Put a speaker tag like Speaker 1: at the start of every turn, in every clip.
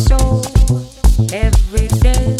Speaker 1: soul every day.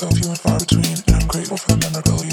Speaker 2: so few and far between, and I'm grateful for the memorabilia.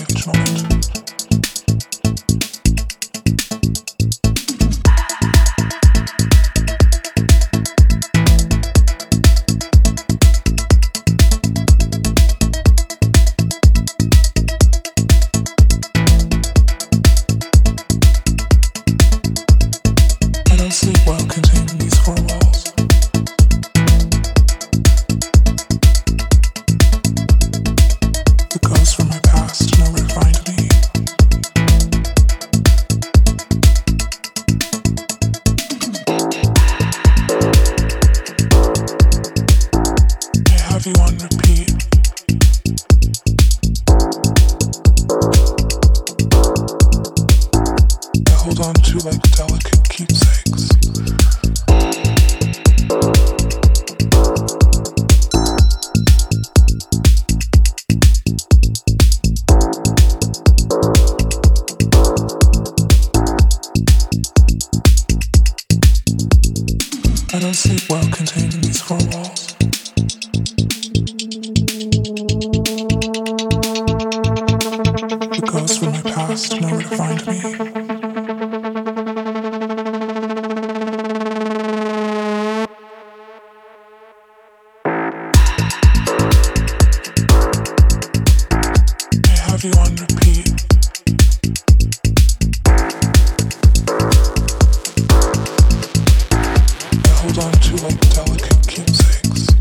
Speaker 2: too delicate keepsakes.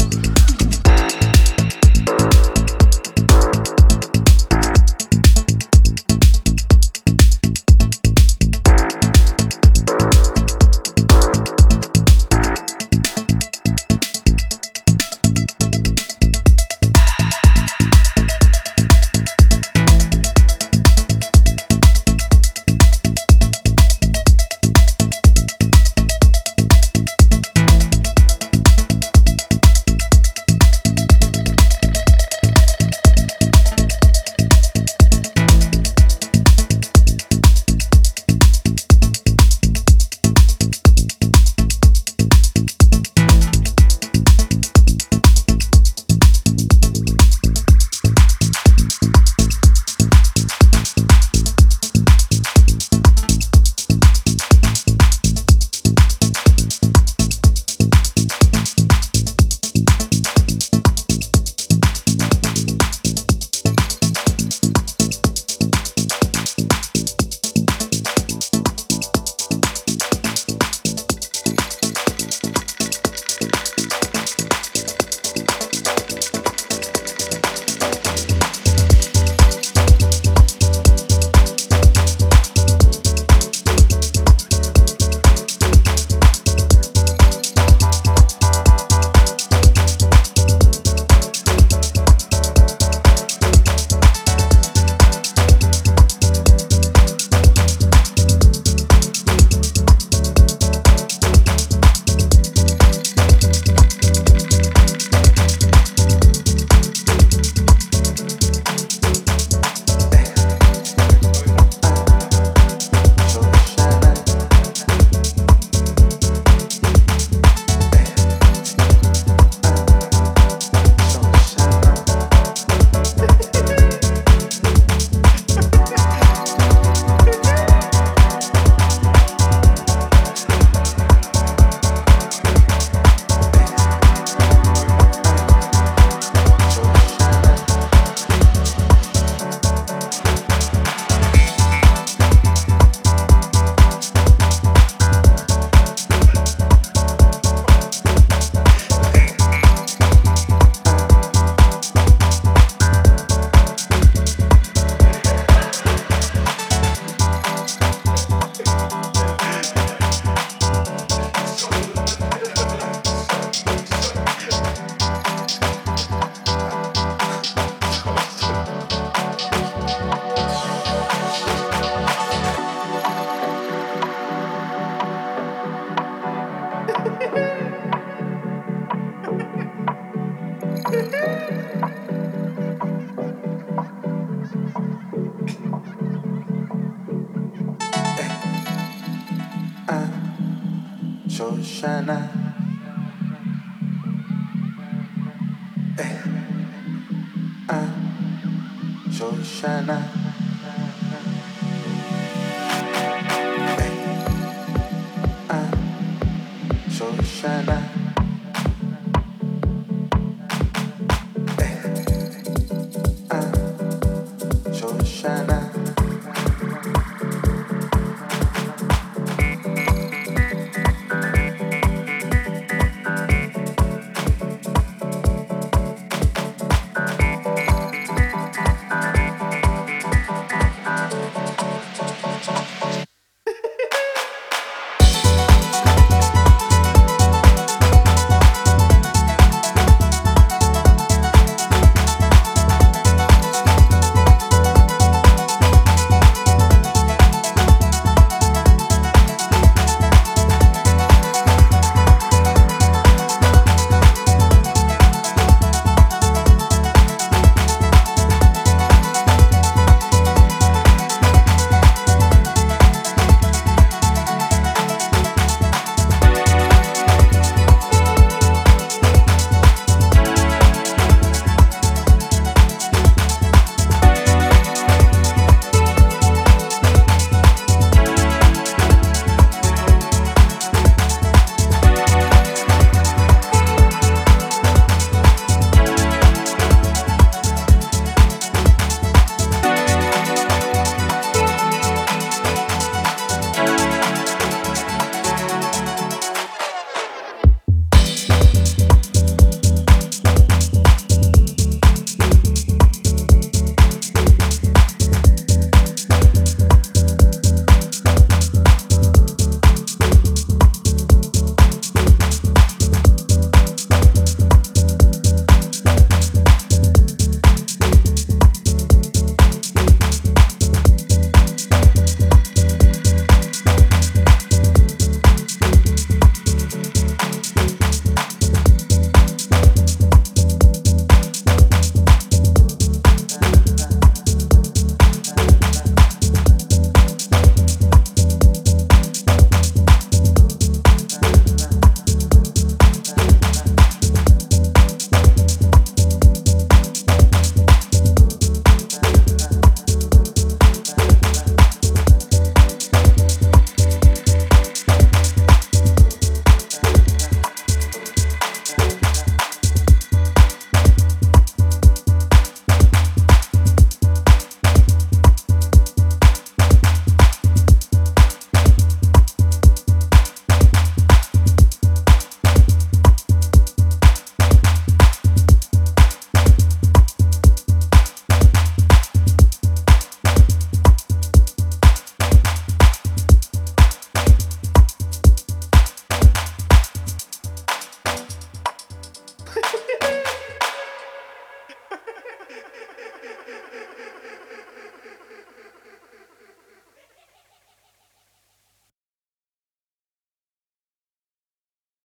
Speaker 3: Shoshana.